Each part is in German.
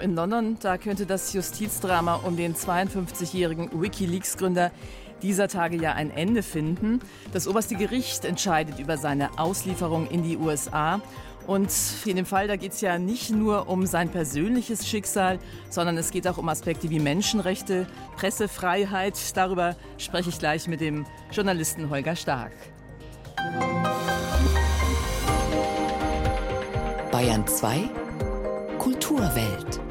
In London, da könnte das Justizdrama um den 52-jährigen Wikileaks-Gründer dieser Tage ja ein Ende finden. Das oberste Gericht entscheidet über seine Auslieferung in die USA. Und in dem Fall, da geht es ja nicht nur um sein persönliches Schicksal, sondern es geht auch um Aspekte wie Menschenrechte, Pressefreiheit. Darüber spreche ich gleich mit dem Journalisten Holger Stark. Bayern 2 Kulturwelt.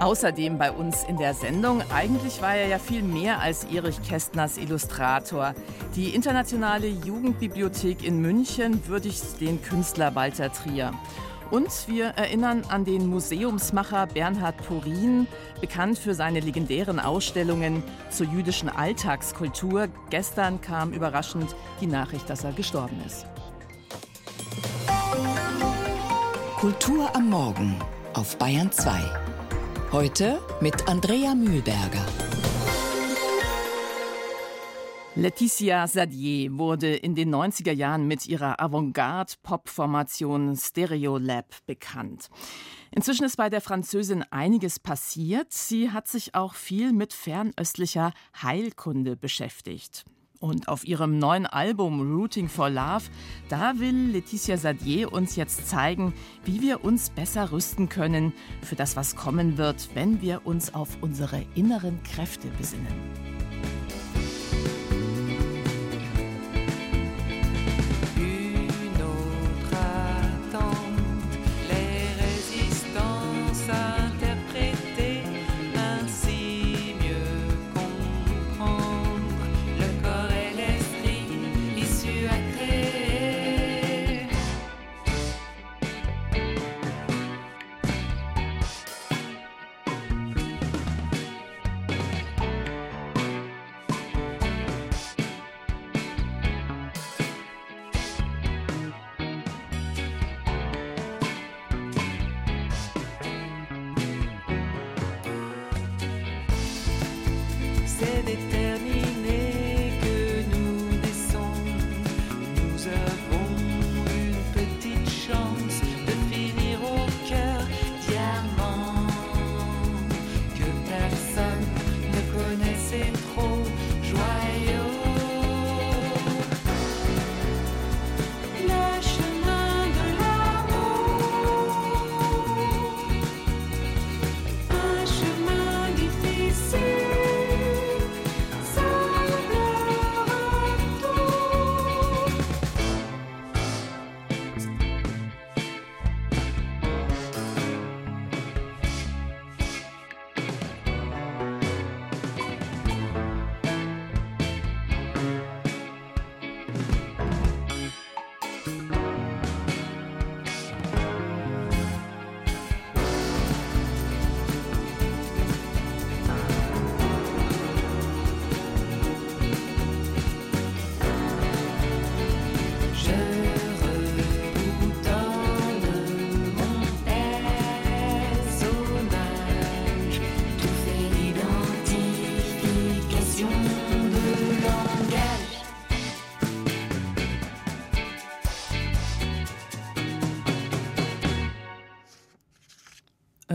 Außerdem bei uns in der Sendung. Eigentlich war er ja viel mehr als Erich Kästners Illustrator. Die Internationale Jugendbibliothek in München würdigt den Künstler Walter Trier. Und wir erinnern an den Museumsmacher Bernhard Purin, bekannt für seine legendären Ausstellungen zur jüdischen Alltagskultur. Gestern kam überraschend die Nachricht, dass er gestorben ist. Kultur am Morgen auf Bayern 2. Heute mit Andrea Mühlberger. Laetitia Sadier wurde in den 90er Jahren mit ihrer Avantgarde-Pop-Formation Stereolab bekannt. Inzwischen ist bei der Französin einiges passiert. Sie hat sich auch viel mit fernöstlicher Heilkunde beschäftigt. Und auf ihrem neuen Album Rooting for Love, da will Laetitia Sadier uns jetzt zeigen, wie wir uns besser rüsten können für das, was kommen wird, wenn wir uns auf unsere inneren Kräfte besinnen.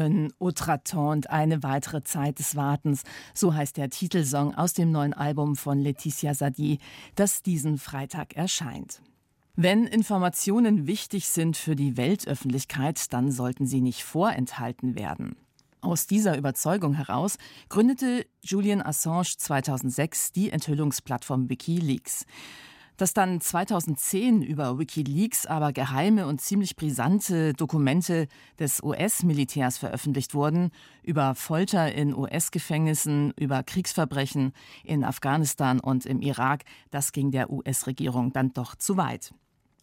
Un Outre-Attente, eine weitere Zeit des Wartens. So heißt der Titelsong aus dem neuen Album von Laetitia Sadi, das diesen Freitag erscheint. Wenn Informationen wichtig sind für die Weltöffentlichkeit, dann sollten sie nicht vorenthalten werden. Aus dieser Überzeugung heraus gründete Julian Assange 2006 die Enthüllungsplattform Wikileaks. Dass dann 2010 über Wikileaks aber geheime und ziemlich brisante Dokumente des US-Militärs veröffentlicht wurden, über Folter in US-Gefängnissen, über Kriegsverbrechen in Afghanistan und im Irak, das ging der US-Regierung dann doch zu weit.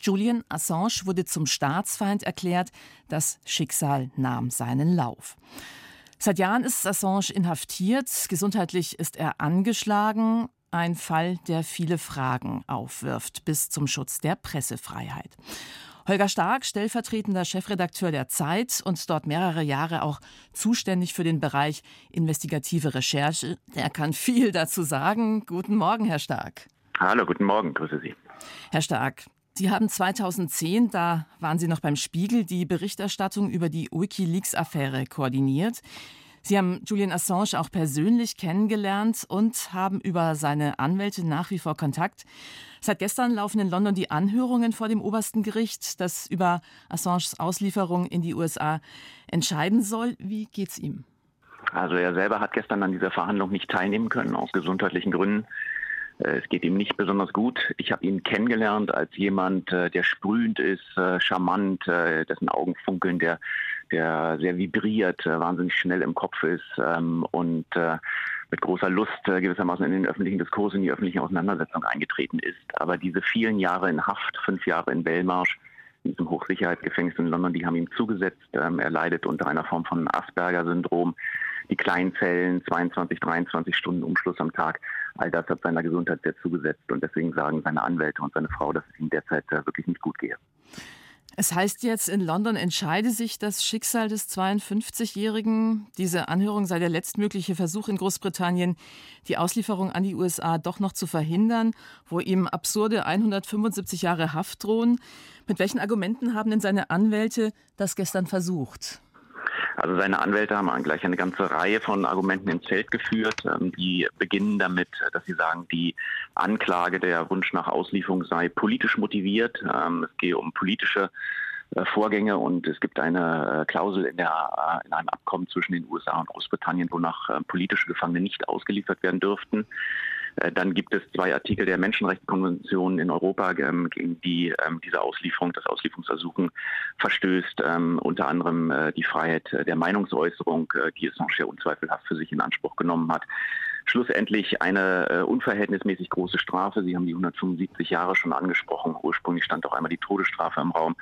Julian Assange wurde zum Staatsfeind erklärt, das Schicksal nahm seinen Lauf. Seit Jahren ist Assange inhaftiert, gesundheitlich ist er angeschlagen, ein Fall, der viele Fragen aufwirft, bis zum Schutz der Pressefreiheit. Holger Stark, stellvertretender Chefredakteur der Zeit und dort mehrere Jahre auch zuständig für den Bereich investigative Recherche. Er kann viel dazu sagen. Guten Morgen, Herr Stark. Hallo, guten Morgen, grüße Sie. Herr Stark, Sie haben 2010, da waren Sie noch beim Spiegel, die Berichterstattung über die Wikileaks-Affäre koordiniert. Sie haben Julian Assange auch persönlich kennengelernt und haben über seine Anwälte nach wie vor Kontakt. Seit gestern laufen in London die Anhörungen vor dem obersten Gericht, das über Assanges Auslieferung in die USA entscheiden soll. Wie geht's ihm? Also er selber hat gestern an dieser Verhandlung nicht teilnehmen können aus gesundheitlichen Gründen. Äh, es geht ihm nicht besonders gut. Ich habe ihn kennengelernt als jemand, äh, der sprühend ist, äh, charmant, dessen Augen funkeln, der, der sehr vibriert, wahnsinnig schnell im Kopf ist ähm, und mit großer Lust gewissermaßen in den öffentlichen Diskurs, in die öffentliche Auseinandersetzung eingetreten ist. Aber diese vielen Jahre in Haft, fünf Jahre in Belmarsh, in diesem Hochsicherheitsgefängnis in London, die haben ihm zugesetzt. Ähm, er leidet unter einer Form von Asperger-Syndrom. Die kleinen Zellen, 22, 23 Stunden Umschluss am Tag, all das hat seiner Gesundheit sehr zugesetzt. Und deswegen sagen seine Anwälte und seine Frau, dass es ihm derzeit äh, wirklich nicht gut gehe. Es heißt jetzt, in London entscheide sich das Schicksal des 52-Jährigen. Diese Anhörung sei der letztmögliche Versuch in Großbritannien, die Auslieferung an die USA doch noch zu verhindern, wo ihm absurde 175 Jahre Haft drohen. Mit welchen Argumenten haben denn seine Anwälte das gestern versucht? Also seine Anwälte haben gleich eine ganze Reihe von Argumenten ins Feld geführt. Ähm, die beginnen damit, dass sie sagen, die Anklage, der Wunsch nach Auslieferung sei politisch motiviert. Ähm, es gehe um politische äh, Vorgänge und es gibt eine äh, Klausel in, der, äh, in einem Abkommen zwischen den USA und Großbritannien, wonach politische Gefangene nicht ausgeliefert werden dürften. Äh, dann gibt es zwei Artikel der Menschenrechtskonvention in Europa, ähm, gegen die ähm, diese Auslieferung, das Auslieferungsersuchen verstößt. Ähm, unter anderem äh, die Freiheit der Meinungsäußerung, äh, die Assange ja unzweifelhaft für sich in Anspruch genommen hat. Schlussendlich eine unverhältnismäßig große Strafe. Sie haben die 175 Jahre schon angesprochen. Ursprünglich stand auch einmal die Todesstrafe im Raum.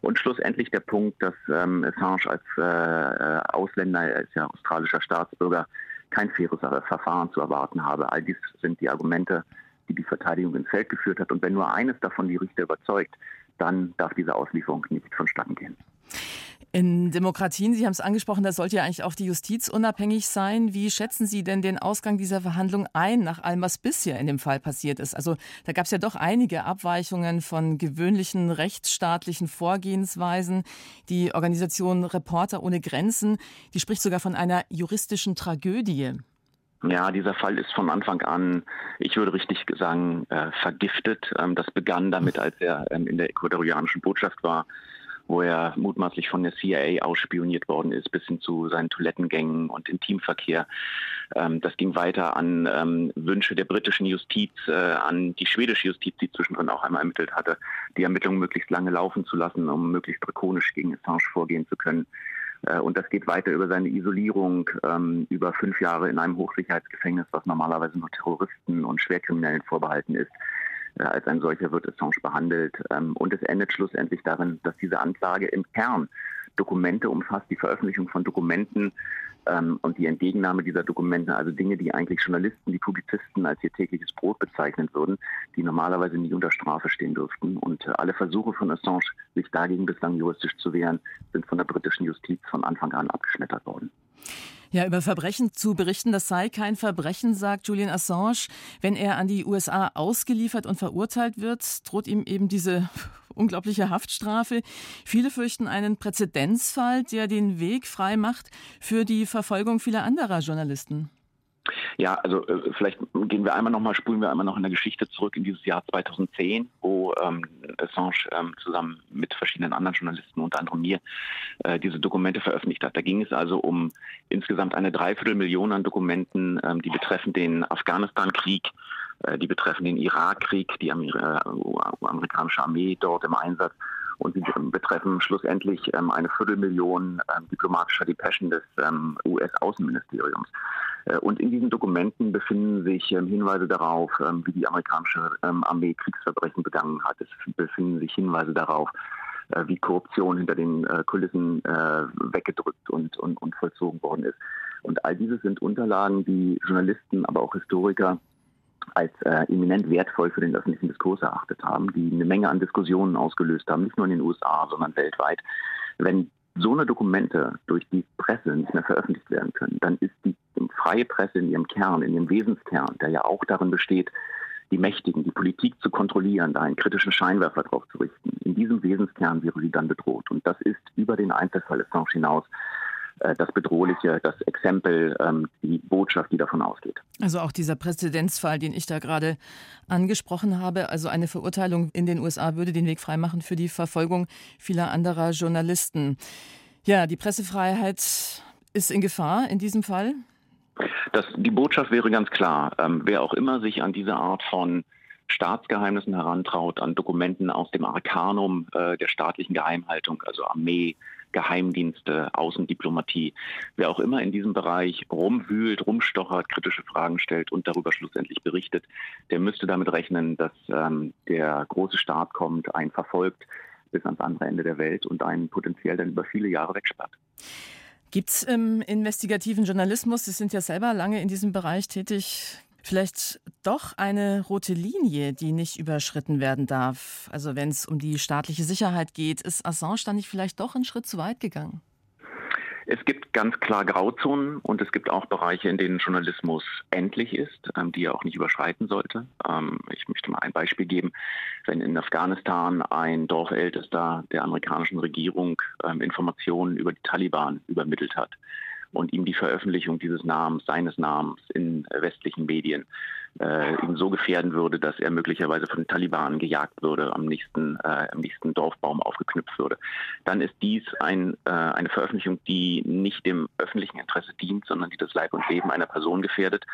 Und schlussendlich der Punkt, dass ähm, Assange als äh, Ausländer, er ist ja australischer Staatsbürger, kein faires Verfahren zu erwarten habe. All dies sind die Argumente, die die Verteidigung ins Feld geführt hat. Und wenn nur eines davon die Richter überzeugt, dann darf diese Auslieferung nicht vonstatten gehen. In Demokratien, Sie haben es angesprochen, da sollte ja eigentlich auch die Justiz unabhängig sein. Wie schätzen Sie denn den Ausgang dieser Verhandlung ein, nach allem, was bisher in dem Fall passiert ist? Also da gab es ja doch einige Abweichungen von gewöhnlichen rechtsstaatlichen Vorgehensweisen. Die Organisation Reporter ohne Grenzen, die spricht sogar von einer juristischen Tragödie. Ja, dieser Fall ist von Anfang an, ich würde richtig sagen, äh, vergiftet. Ähm, das begann damit, als er ähm, in der ecuadorianischen Botschaft war wo er mutmaßlich von der CIA ausspioniert worden ist, bis hin zu seinen Toilettengängen und Intimverkehr. Ähm, das ging weiter an ähm, Wünsche der britischen Justiz, äh, an die schwedische Justiz, die zwischendrin auch einmal ermittelt hatte, die Ermittlungen möglichst lange laufen zu lassen, um möglichst drakonisch gegen Assange vorgehen zu können. Äh, und das geht weiter über seine Isolierung, ähm, über fünf Jahre in einem Hochsicherheitsgefängnis, was normalerweise nur Terroristen und Schwerkriminellen vorbehalten ist. Als ein solcher wird Assange behandelt. Ähm, und es endet schlussendlich darin, dass diese Anklage im Kern Dokumente umfasst, die Veröffentlichung von Dokumenten ähm, und die Entgegennahme dieser Dokumente, also Dinge, die eigentlich Journalisten, die Publizisten als ihr tägliches Brot bezeichnen würden, die normalerweise nie unter Strafe stehen dürften. Und äh, alle Versuche von Assange, sich dagegen bislang juristisch zu wehren, sind von der britischen Justiz von Anfang an abgeschmettert worden. Ja, über Verbrechen zu berichten, das sei kein Verbrechen, sagt Julian Assange. Wenn er an die USA ausgeliefert und verurteilt wird, droht ihm eben diese unglaubliche Haftstrafe. Viele fürchten einen Präzedenzfall, der den Weg frei macht für die Verfolgung vieler anderer Journalisten. Ja, also äh, vielleicht gehen wir einmal noch mal, spulen wir einmal noch in der Geschichte zurück in dieses Jahr 2010, wo ähm, Assange ähm, zusammen mit verschiedenen anderen Journalisten, unter anderem mir, äh, diese Dokumente veröffentlicht hat. Da ging es also um insgesamt eine Dreiviertelmillion an Dokumenten, ähm, die betreffen den Afghanistan-Krieg, äh, die betreffen den Irakkrieg, die Amer äh, amerikanische Armee dort im Einsatz und sie betreffen schlussendlich ähm, eine Viertelmillion ähm, diplomatischer Depeschen des ähm, US-Außenministeriums. Äh, und in diesen Dokumenten befinden sich ähm, Hinweise darauf, ähm, wie die amerikanische ähm, Armee Kriegsverbrechen begangen hat. Es befinden sich Hinweise darauf, äh, wie Korruption hinter den äh, Kulissen weggedrückt und, und, und vollzogen worden ist. Und all dieses sind Unterlagen, die Journalisten, aber auch Historiker als äh, eminent wertvoll für den öffentlichen Diskurs erachtet haben, die eine Menge an Diskussionen ausgelöst haben, nicht nur in den USA, sondern weltweit. Wenn so eine Dokumente durch die Presse nicht mehr veröffentlicht werden können, dann freie Presse in ihrem Kern, in ihrem Wesenskern, der ja auch darin besteht, die Mächtigen, die Politik zu kontrollieren, da einen kritischen Scheinwerfer drauf zu richten. In diesem Wesenskern wäre sie dann bedroht. Und das ist über den Einzelfall Assange hinaus äh, das Bedrohliche, das Exempel, ähm, die Botschaft, die davon ausgeht. Also auch dieser Präzedenzfall, den ich da gerade angesprochen habe, also eine Verurteilung in den USA würde den Weg freimachen für die Verfolgung vieler anderer Journalisten. Ja, die Pressefreiheit ist in Gefahr in diesem Fall. Das, die Botschaft wäre ganz klar. Ähm, wer auch immer sich an diese Art von Staatsgeheimnissen herantraut, an Dokumenten aus dem Arkanum äh, der staatlichen Geheimhaltung, also Armee, Geheimdienste, Außendiplomatie, wer auch immer in diesem Bereich rumwühlt, rumstochert, kritische Fragen stellt und darüber schlussendlich berichtet, der müsste damit rechnen, dass ähm, der große Staat kommt, einen verfolgt bis ans andere Ende der Welt und einen potenziell dann über viele Jahre wegsperrt. Gibt es im investigativen Journalismus, Sie sind ja selber lange in diesem Bereich tätig, vielleicht doch eine rote Linie, die nicht überschritten werden darf? Also wenn es um die staatliche Sicherheit geht, ist Assange dann nicht vielleicht doch einen Schritt zu weit gegangen? Es gibt ganz klar Grauzonen und es gibt auch Bereiche, in denen Journalismus endlich ist, ähm, die er auch nicht überschreiten sollte. Ähm, ich möchte mal ein Beispiel geben. Wenn in Afghanistan ein Dorfältester der amerikanischen Regierung ähm, Informationen über die Taliban übermittelt hat, und ihm die Veröffentlichung dieses Namens, seines Namens in westlichen Medien äh, ihn so gefährden würde, dass er möglicherweise von den Taliban gejagt würde, am nächsten, äh, am nächsten Dorfbaum aufgeknüpft würde, dann ist dies ein, äh, eine Veröffentlichung, die nicht dem öffentlichen Interesse dient, sondern die das Leib und Leben einer Person gefährdet.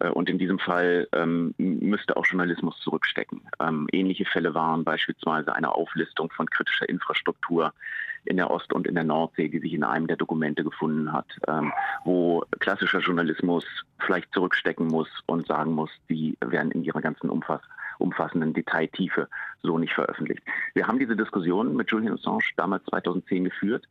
Äh, und in diesem Fall ähm, müsste auch Journalismus zurückstecken. Ähm, ähnliche Fälle waren beispielsweise eine Auflistung von kritischer Infrastruktur in der Ost- und in der Nordsee, die sich in einem der Dokumente gefunden hat, ähm, wo klassischer Journalismus vielleicht zurückstecken muss und sagen muss, die werden in ihrer ganzen Umfass, umfassenden Detailtiefe so nicht veröffentlicht. Wir haben diese Diskussion mit Julian Assange damals 2010 geführt.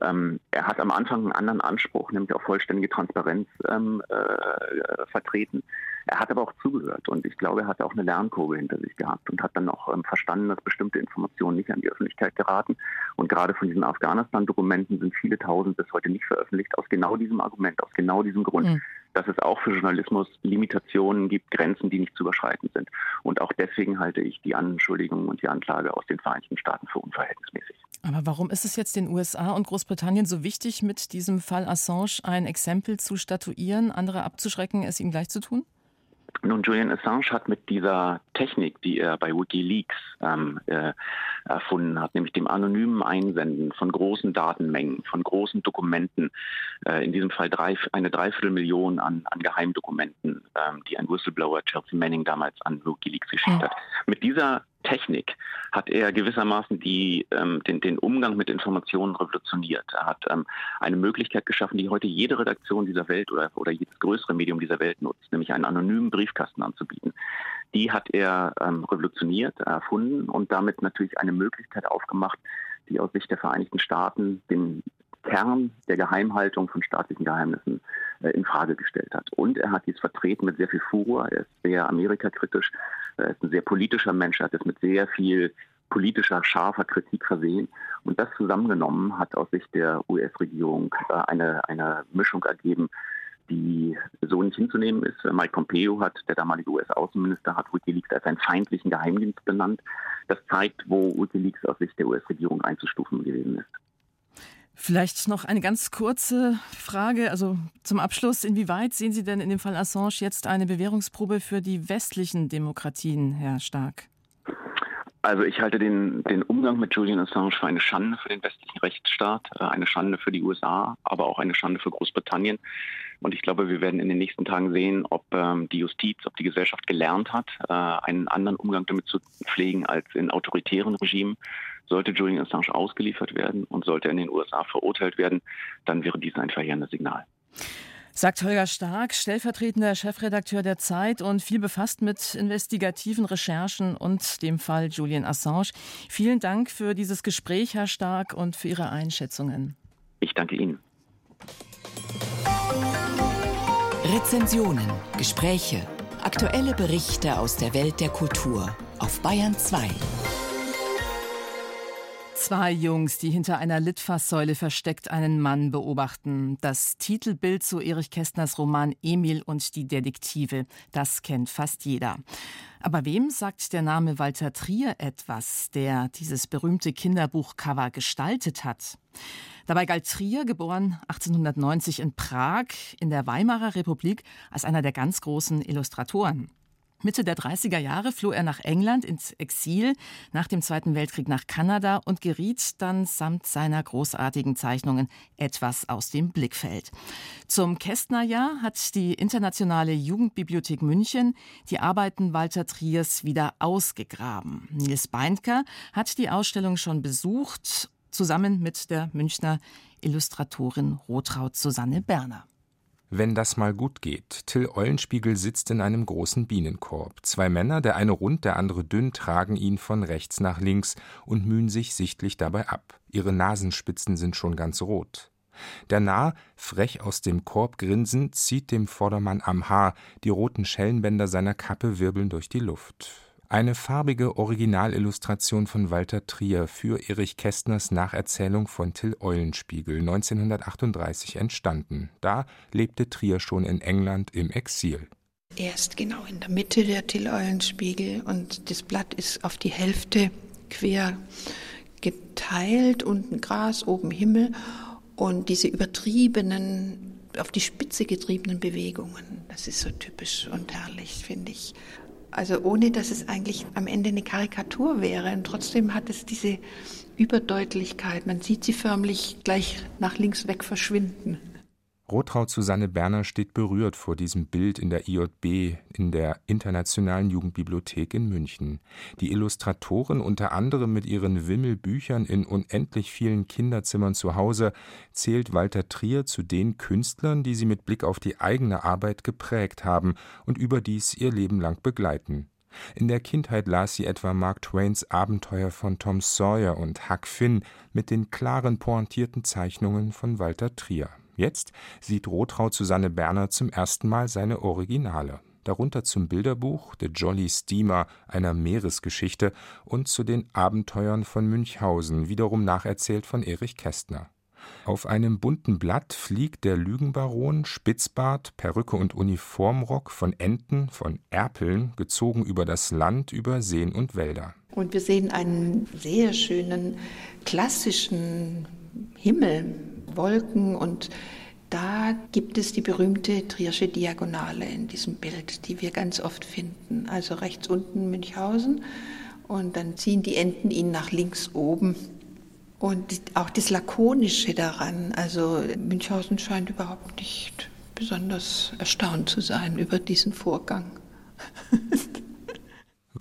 Ähm, er hat am Anfang einen anderen Anspruch, nämlich auf vollständige Transparenz ähm, äh, vertreten. Er hat aber auch zugehört und ich glaube, er hat auch eine Lernkurve hinter sich gehabt und hat dann auch ähm, verstanden, dass bestimmte Informationen nicht an die Öffentlichkeit geraten. Und gerade von diesen Afghanistan-Dokumenten sind viele tausend bis heute nicht veröffentlicht, aus genau diesem Argument, aus genau diesem Grund. Mhm dass es auch für Journalismus Limitationen gibt, Grenzen, die nicht zu überschreiten sind. Und auch deswegen halte ich die Anschuldigung und die Anklage aus den Vereinigten Staaten für unverhältnismäßig. Aber warum ist es jetzt den USA und Großbritannien so wichtig, mit diesem Fall Assange ein Exempel zu statuieren, andere abzuschrecken, es ihm gleich zu tun? Nun, Julian Assange hat mit dieser Technik, die er bei Wikileaks ähm, äh, erfunden hat, nämlich dem anonymen Einsenden von großen Datenmengen, von großen Dokumenten, äh, in diesem Fall drei, eine Dreiviertelmillion an, an Geheimdokumenten, ähm, die ein Whistleblower Chelsea Manning damals an Wikileaks geschickt hat. Mit dieser Technik hat er gewissermaßen die, ähm, den, den, Umgang mit Informationen revolutioniert. Er hat ähm, eine Möglichkeit geschaffen, die heute jede Redaktion dieser Welt oder, oder jedes größere Medium dieser Welt nutzt, nämlich einen anonymen Briefkasten anzubieten. Die hat er ähm, revolutioniert, erfunden und damit natürlich eine Möglichkeit aufgemacht, die aus Sicht der Vereinigten Staaten den Kern der Geheimhaltung von staatlichen Geheimnissen äh, in Frage gestellt hat. Und er hat dies vertreten mit sehr viel Furor. Er ist sehr amerikakritisch. Er ist ein sehr politischer Mensch. Er hat es mit sehr viel politischer, scharfer Kritik versehen. Und das zusammengenommen hat aus Sicht der US-Regierung äh, eine, eine Mischung ergeben, die so nicht hinzunehmen ist. Mike Pompeo hat, der damalige US-Außenminister, hat Wikileaks als einen feindlichen Geheimdienst benannt. Das zeigt, wo Wikileaks aus Sicht der US-Regierung einzustufen gewesen ist. Vielleicht noch eine ganz kurze Frage, also zum Abschluss. Inwieweit sehen Sie denn in dem Fall Assange jetzt eine Bewährungsprobe für die westlichen Demokratien, Herr Stark? Also ich halte den, den Umgang mit Julian Assange für eine Schande für den westlichen Rechtsstaat, äh, eine Schande für die USA, aber auch eine Schande für Großbritannien. Und ich glaube, wir werden in den nächsten Tagen sehen, ob ähm, die Justiz, ob die Gesellschaft gelernt hat, äh, einen anderen Umgang damit zu pflegen als in autoritären Regimen. Sollte Julian Assange ausgeliefert werden und sollte er in den USA verurteilt werden, dann wäre dies ein verheerendes Signal. Sagt Holger Stark, stellvertretender Chefredakteur der Zeit und viel befasst mit investigativen Recherchen und dem Fall Julian Assange. Vielen Dank für dieses Gespräch, Herr Stark, und für Ihre Einschätzungen. Ich danke Ihnen. Rezensionen, Gespräche, aktuelle Berichte aus der Welt der Kultur auf Bayern 2. Zwei Jungs, die hinter einer Litfaßsäule versteckt einen Mann beobachten. Das Titelbild zu Erich Kästners Roman Emil und die Detektive. Das kennt fast jeder. Aber wem sagt der Name Walter Trier etwas, der dieses berühmte Kinderbuchcover gestaltet hat? Dabei galt Trier, geboren 1890 in Prag in der Weimarer Republik, als einer der ganz großen Illustratoren. Mitte der 30er Jahre floh er nach England ins Exil, nach dem Zweiten Weltkrieg nach Kanada und geriet dann samt seiner großartigen Zeichnungen etwas aus dem Blickfeld. Zum Kästnerjahr hat die Internationale Jugendbibliothek München die Arbeiten Walter Triers wieder ausgegraben. Nils Beindker hat die Ausstellung schon besucht, zusammen mit der Münchner Illustratorin Rotraud Susanne Berner. Wenn das mal gut geht. Till Eulenspiegel sitzt in einem großen Bienenkorb. Zwei Männer, der eine rund, der andere dünn, tragen ihn von rechts nach links und mühen sich sichtlich dabei ab. Ihre Nasenspitzen sind schon ganz rot. Der Narr, frech aus dem Korb grinsend, zieht dem Vordermann am Haar, die roten Schellenbänder seiner Kappe wirbeln durch die Luft. Eine farbige Originalillustration von Walter Trier für Erich Kästners Nacherzählung von Till Eulenspiegel, 1938 entstanden. Da lebte Trier schon in England im Exil. Er ist genau in der Mitte der Till Eulenspiegel und das Blatt ist auf die Hälfte quer geteilt, unten Gras, oben Himmel und diese übertriebenen, auf die Spitze getriebenen Bewegungen, das ist so typisch und herrlich, finde ich. Also ohne dass es eigentlich am Ende eine Karikatur wäre. Und trotzdem hat es diese Überdeutlichkeit. Man sieht sie förmlich gleich nach links weg verschwinden. Rotraud Susanne Berner steht berührt vor diesem Bild in der IJB, in der Internationalen Jugendbibliothek in München. Die Illustratoren, unter anderem mit ihren Wimmelbüchern in unendlich vielen Kinderzimmern zu Hause, zählt Walter Trier zu den Künstlern, die sie mit Blick auf die eigene Arbeit geprägt haben und überdies ihr Leben lang begleiten. In der Kindheit las sie etwa Mark Twains Abenteuer von Tom Sawyer und Huck Finn mit den klaren, pointierten Zeichnungen von Walter Trier. Jetzt sieht Rotraud Susanne Berner zum ersten Mal seine Originale, darunter zum Bilderbuch The Jolly Steamer einer Meeresgeschichte und zu den Abenteuern von Münchhausen, wiederum nacherzählt von Erich Kästner. Auf einem bunten Blatt fliegt der Lügenbaron, Spitzbart, Perücke und Uniformrock von Enten, von Erpeln, gezogen über das Land, über Seen und Wälder. Und wir sehen einen sehr schönen klassischen Himmel Wolken und da gibt es die berühmte Triersche Diagonale in diesem Bild, die wir ganz oft finden. Also rechts unten Münchhausen und dann ziehen die Enten ihn nach links oben. Und auch das Lakonische daran, also Münchhausen scheint überhaupt nicht besonders erstaunt zu sein über diesen Vorgang.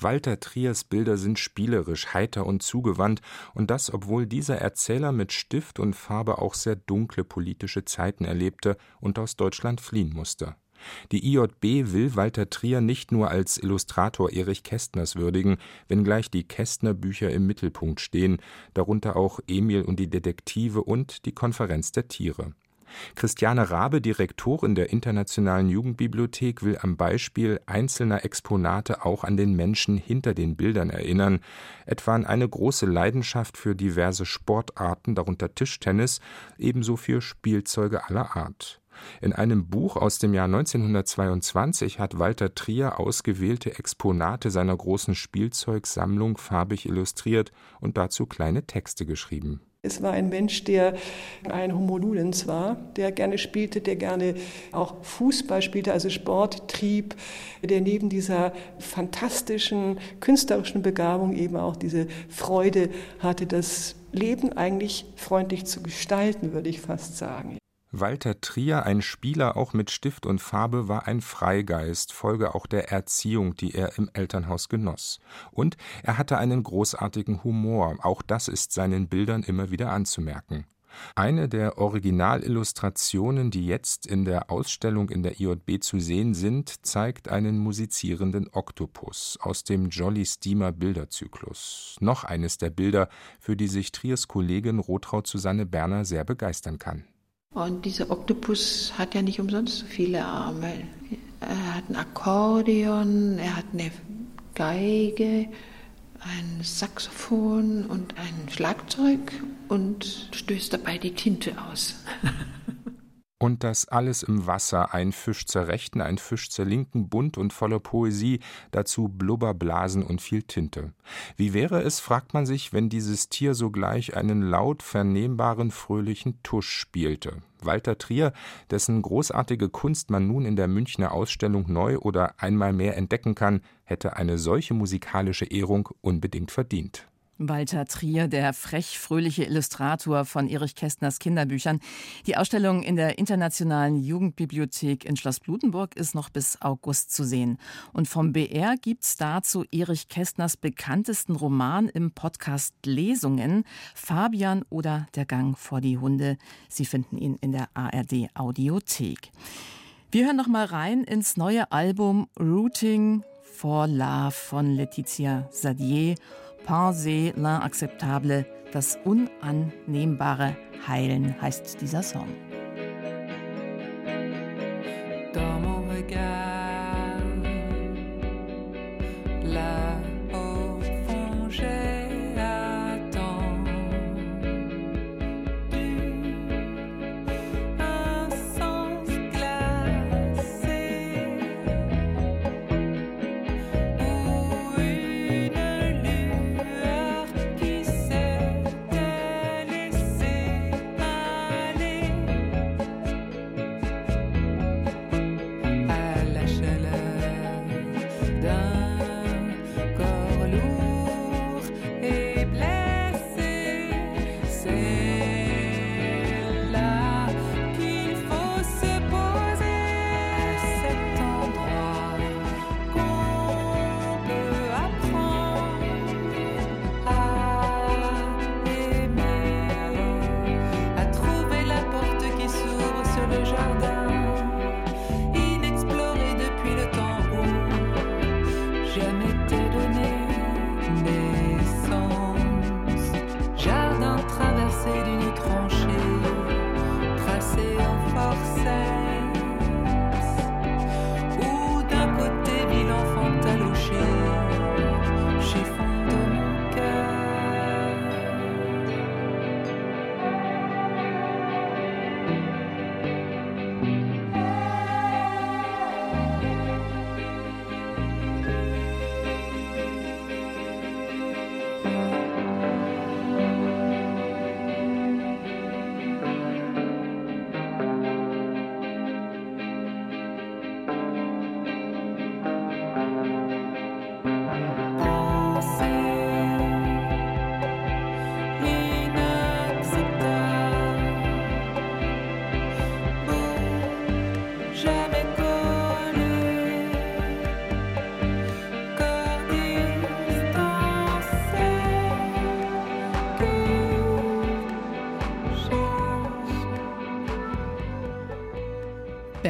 Walter Triers Bilder sind spielerisch, heiter und zugewandt, und das, obwohl dieser Erzähler mit Stift und Farbe auch sehr dunkle politische Zeiten erlebte und aus Deutschland fliehen musste. Die IJB will Walter Trier nicht nur als Illustrator Erich Kästners würdigen, wenngleich die Kästner-Bücher im Mittelpunkt stehen, darunter auch Emil und die Detektive und die Konferenz der Tiere. Christiane Rabe, Direktorin der Internationalen Jugendbibliothek, will am Beispiel einzelner Exponate auch an den Menschen hinter den Bildern erinnern, etwa an eine große Leidenschaft für diverse Sportarten, darunter Tischtennis, ebenso für Spielzeuge aller Art. In einem Buch aus dem Jahr 1922 hat Walter Trier ausgewählte Exponate seiner großen Spielzeugsammlung farbig illustriert und dazu kleine Texte geschrieben. Es war ein Mensch, der ein Homo ludens war, der gerne spielte, der gerne auch Fußball spielte, also Sport trieb, der neben dieser fantastischen künstlerischen Begabung eben auch diese Freude hatte, das Leben eigentlich freundlich zu gestalten, würde ich fast sagen. Walter Trier, ein Spieler auch mit Stift und Farbe, war ein Freigeist, Folge auch der Erziehung, die er im Elternhaus genoss. Und er hatte einen großartigen Humor, auch das ist seinen Bildern immer wieder anzumerken. Eine der Originalillustrationen, die jetzt in der Ausstellung in der IJB zu sehen sind, zeigt einen musizierenden Oktopus aus dem Jolly Steamer Bilderzyklus. Noch eines der Bilder, für die sich Triers Kollegin Rotraud Susanne Berner sehr begeistern kann. Und dieser Oktopus hat ja nicht umsonst so viele Arme. Er hat ein Akkordeon, er hat eine Geige, ein Saxophon und ein Schlagzeug und stößt dabei die Tinte aus. Und das alles im Wasser, ein Fisch zur Rechten, ein Fisch zur Linken, bunt und voller Poesie, dazu Blubberblasen und viel Tinte. Wie wäre es, fragt man sich, wenn dieses Tier sogleich einen laut vernehmbaren, fröhlichen Tusch spielte? Walter Trier, dessen großartige Kunst man nun in der Münchner Ausstellung neu oder einmal mehr entdecken kann, hätte eine solche musikalische Ehrung unbedingt verdient. Walter Trier, der frech-fröhliche Illustrator von Erich Kästners Kinderbüchern. Die Ausstellung in der Internationalen Jugendbibliothek in Schloss Blutenburg ist noch bis August zu sehen. Und vom BR gibt's dazu Erich Kästners bekanntesten Roman im Podcast Lesungen, Fabian oder Der Gang vor die Hunde. Sie finden ihn in der ARD Audiothek. Wir hören noch mal rein ins neue Album Rooting for Love von Letizia Sadier Pensée l'inacceptable, das Unannehmbare heilen heißt dieser Song.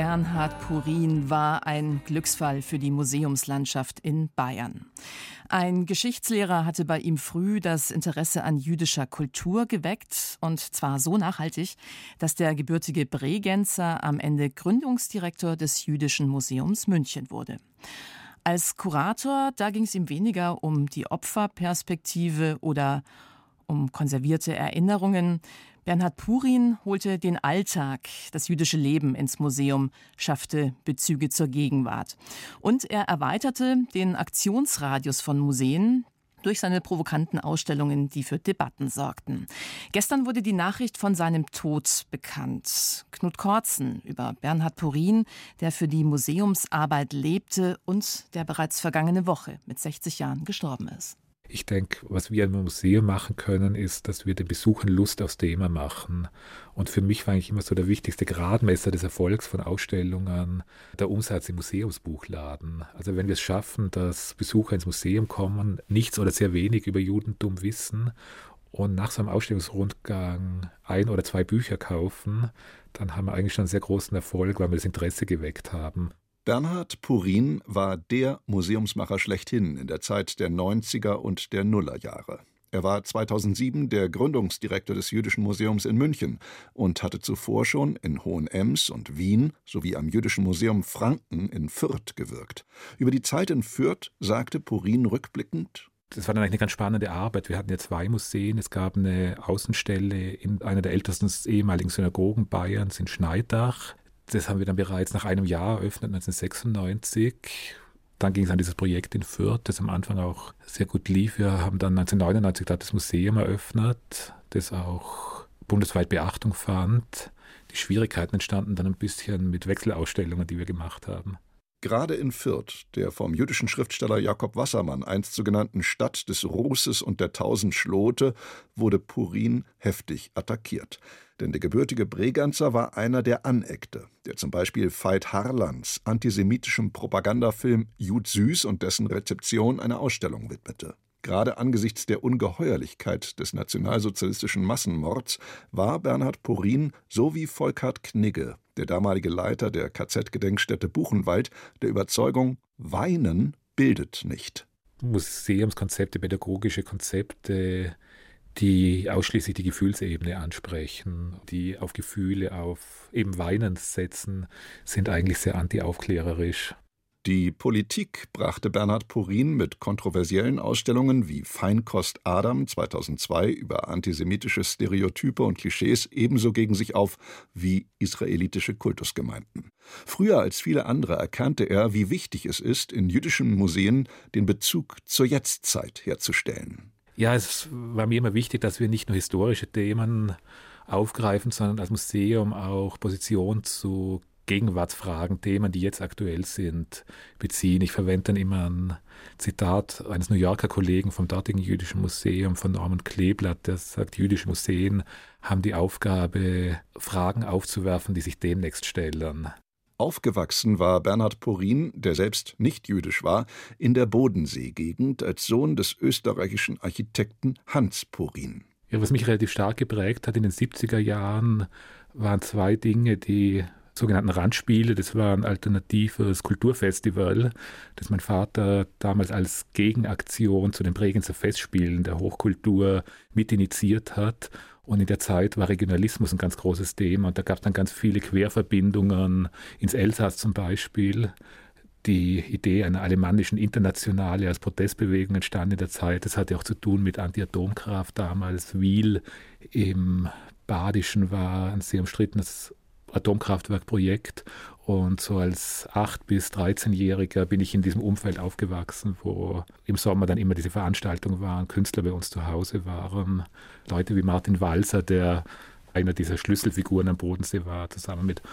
Bernhard Purin war ein Glücksfall für die Museumslandschaft in Bayern. Ein Geschichtslehrer hatte bei ihm früh das Interesse an jüdischer Kultur geweckt, und zwar so nachhaltig, dass der gebürtige Bregenzer am Ende Gründungsdirektor des Jüdischen Museums München wurde. Als Kurator, da ging es ihm weniger um die Opferperspektive oder um konservierte Erinnerungen. Bernhard Purin holte den Alltag, das jüdische Leben ins Museum, schaffte Bezüge zur Gegenwart. Und er erweiterte den Aktionsradius von Museen, durch seine provokanten Ausstellungen, die für Debatten sorgten. Gestern wurde die Nachricht von seinem Tod bekannt. Knut Kortzen über Bernhard Purin, der für die Museumsarbeit lebte und der bereits vergangene Woche mit 60 Jahren gestorben ist. Ich denke, was wir im Museum machen können, ist, dass wir den Besuchern Lust aufs Thema machen. Und für mich war eigentlich immer so der wichtigste Gradmesser des Erfolgs von Ausstellungen der Umsatz im Museumsbuchladen. Also wenn wir es schaffen, dass Besucher ins Museum kommen, nichts oder sehr wenig über Judentum wissen und nach so einem Ausstellungsrundgang ein oder zwei Bücher kaufen, dann haben wir eigentlich schon einen sehr großen Erfolg, weil wir das Interesse geweckt haben. Bernhard Purin war der Museumsmacher schlechthin in der Zeit der 90er und der Nullerjahre. Er war 2007 der Gründungsdirektor des Jüdischen Museums in München und hatte zuvor schon in Hohenems und Wien sowie am Jüdischen Museum Franken in Fürth gewirkt. Über die Zeit in Fürth sagte Purin rückblickend: Das war dann eigentlich eine ganz spannende Arbeit. Wir hatten ja zwei Museen. Es gab eine Außenstelle in einer der ältesten ehemaligen Synagogen Bayerns in Schneidach. Das haben wir dann bereits nach einem Jahr eröffnet, 1996. Dann ging es an dieses Projekt in Fürth, das am Anfang auch sehr gut lief. Wir haben dann 1999 das Museum eröffnet, das auch bundesweit Beachtung fand. Die Schwierigkeiten entstanden dann ein bisschen mit Wechselausstellungen, die wir gemacht haben. Gerade in Fürth, der vom jüdischen Schriftsteller Jakob Wassermann einst so genannten Stadt des Rußes und der tausend Schlote, wurde Purin heftig attackiert. Denn der gebürtige Bregenzer war einer, der aneckte, der zum Beispiel Veit Harlands antisemitischem Propagandafilm Jud Süß und dessen Rezeption eine Ausstellung widmete. Gerade angesichts der Ungeheuerlichkeit des nationalsozialistischen Massenmords war Bernhard Purin sowie Volkhard Knigge, der damalige Leiter der KZ-Gedenkstätte Buchenwald, der Überzeugung, Weinen bildet nicht. Museumskonzepte, pädagogische Konzepte, die ausschließlich die Gefühlsebene ansprechen, die auf Gefühle, auf eben Weinen setzen, sind eigentlich sehr antiaufklärerisch. Die Politik brachte Bernhard Purin mit kontroversiellen Ausstellungen wie Feinkost Adam 2002 über antisemitische Stereotype und Klischees ebenso gegen sich auf wie israelitische Kultusgemeinden. Früher als viele andere erkannte er, wie wichtig es ist, in jüdischen Museen den Bezug zur Jetztzeit herzustellen. Ja, es war mir immer wichtig, dass wir nicht nur historische Themen aufgreifen, sondern als Museum auch Position zu Gegenwartsfragen, Themen, die jetzt aktuell sind, beziehen. Ich verwende dann immer ein Zitat eines New Yorker Kollegen vom dortigen Jüdischen Museum, von Norman Kleeblatt, der sagt, jüdische Museen haben die Aufgabe, Fragen aufzuwerfen, die sich demnächst stellen. Aufgewachsen war Bernhard Porin, der selbst nicht jüdisch war, in der Bodenseegegend als Sohn des österreichischen Architekten Hans Porin. Ja, was mich relativ stark geprägt hat in den 70er Jahren, waren zwei Dinge, die sogenannten Randspiele. Das war ein alternatives Kulturfestival, das mein Vater damals als Gegenaktion zu den Bregenzer Festspielen der Hochkultur mit initiiert hat. Und in der Zeit war Regionalismus ein ganz großes Thema und da gab es dann ganz viele Querverbindungen ins Elsass zum Beispiel. Die Idee einer alemannischen Internationale als Protestbewegung entstand in der Zeit. Das hatte auch zu tun mit Anti-Atomkraft damals. Wiel im Badischen war ein sehr umstrittenes Atomkraftwerkprojekt. Und so als 8- bis 13-Jähriger bin ich in diesem Umfeld aufgewachsen, wo im Sommer dann immer diese Veranstaltungen waren, Künstler bei uns zu Hause waren, Leute wie Martin Walser, der einer dieser Schlüsselfiguren am Bodensee war, zusammen mit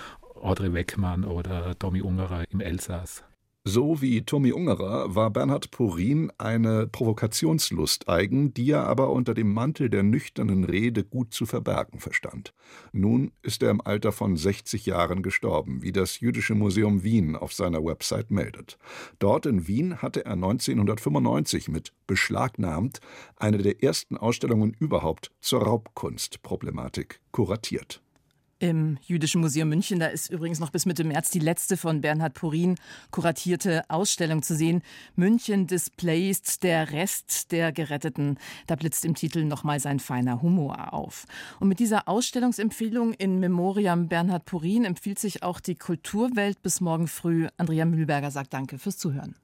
Audrey Weckmann oder Tommy Ungerer im Elsass. So wie Tommy Ungerer war Bernhard Purin eine Provokationslust eigen, die er aber unter dem Mantel der nüchternen Rede gut zu verbergen verstand. Nun ist er im Alter von 60 Jahren gestorben, wie das Jüdische Museum Wien auf seiner Website meldet. Dort in Wien hatte er 1995 mit Beschlagnahmt eine der ersten Ausstellungen überhaupt zur Raubkunstproblematik kuratiert. Im Jüdischen Museum München, da ist übrigens noch bis Mitte März die letzte von Bernhard Purin kuratierte Ausstellung zu sehen. München displaced, der Rest der Geretteten. Da blitzt im Titel nochmal sein feiner Humor auf. Und mit dieser Ausstellungsempfehlung in Memoriam Bernhard Purin empfiehlt sich auch die Kulturwelt bis morgen früh. Andrea Mühlberger sagt Danke fürs Zuhören.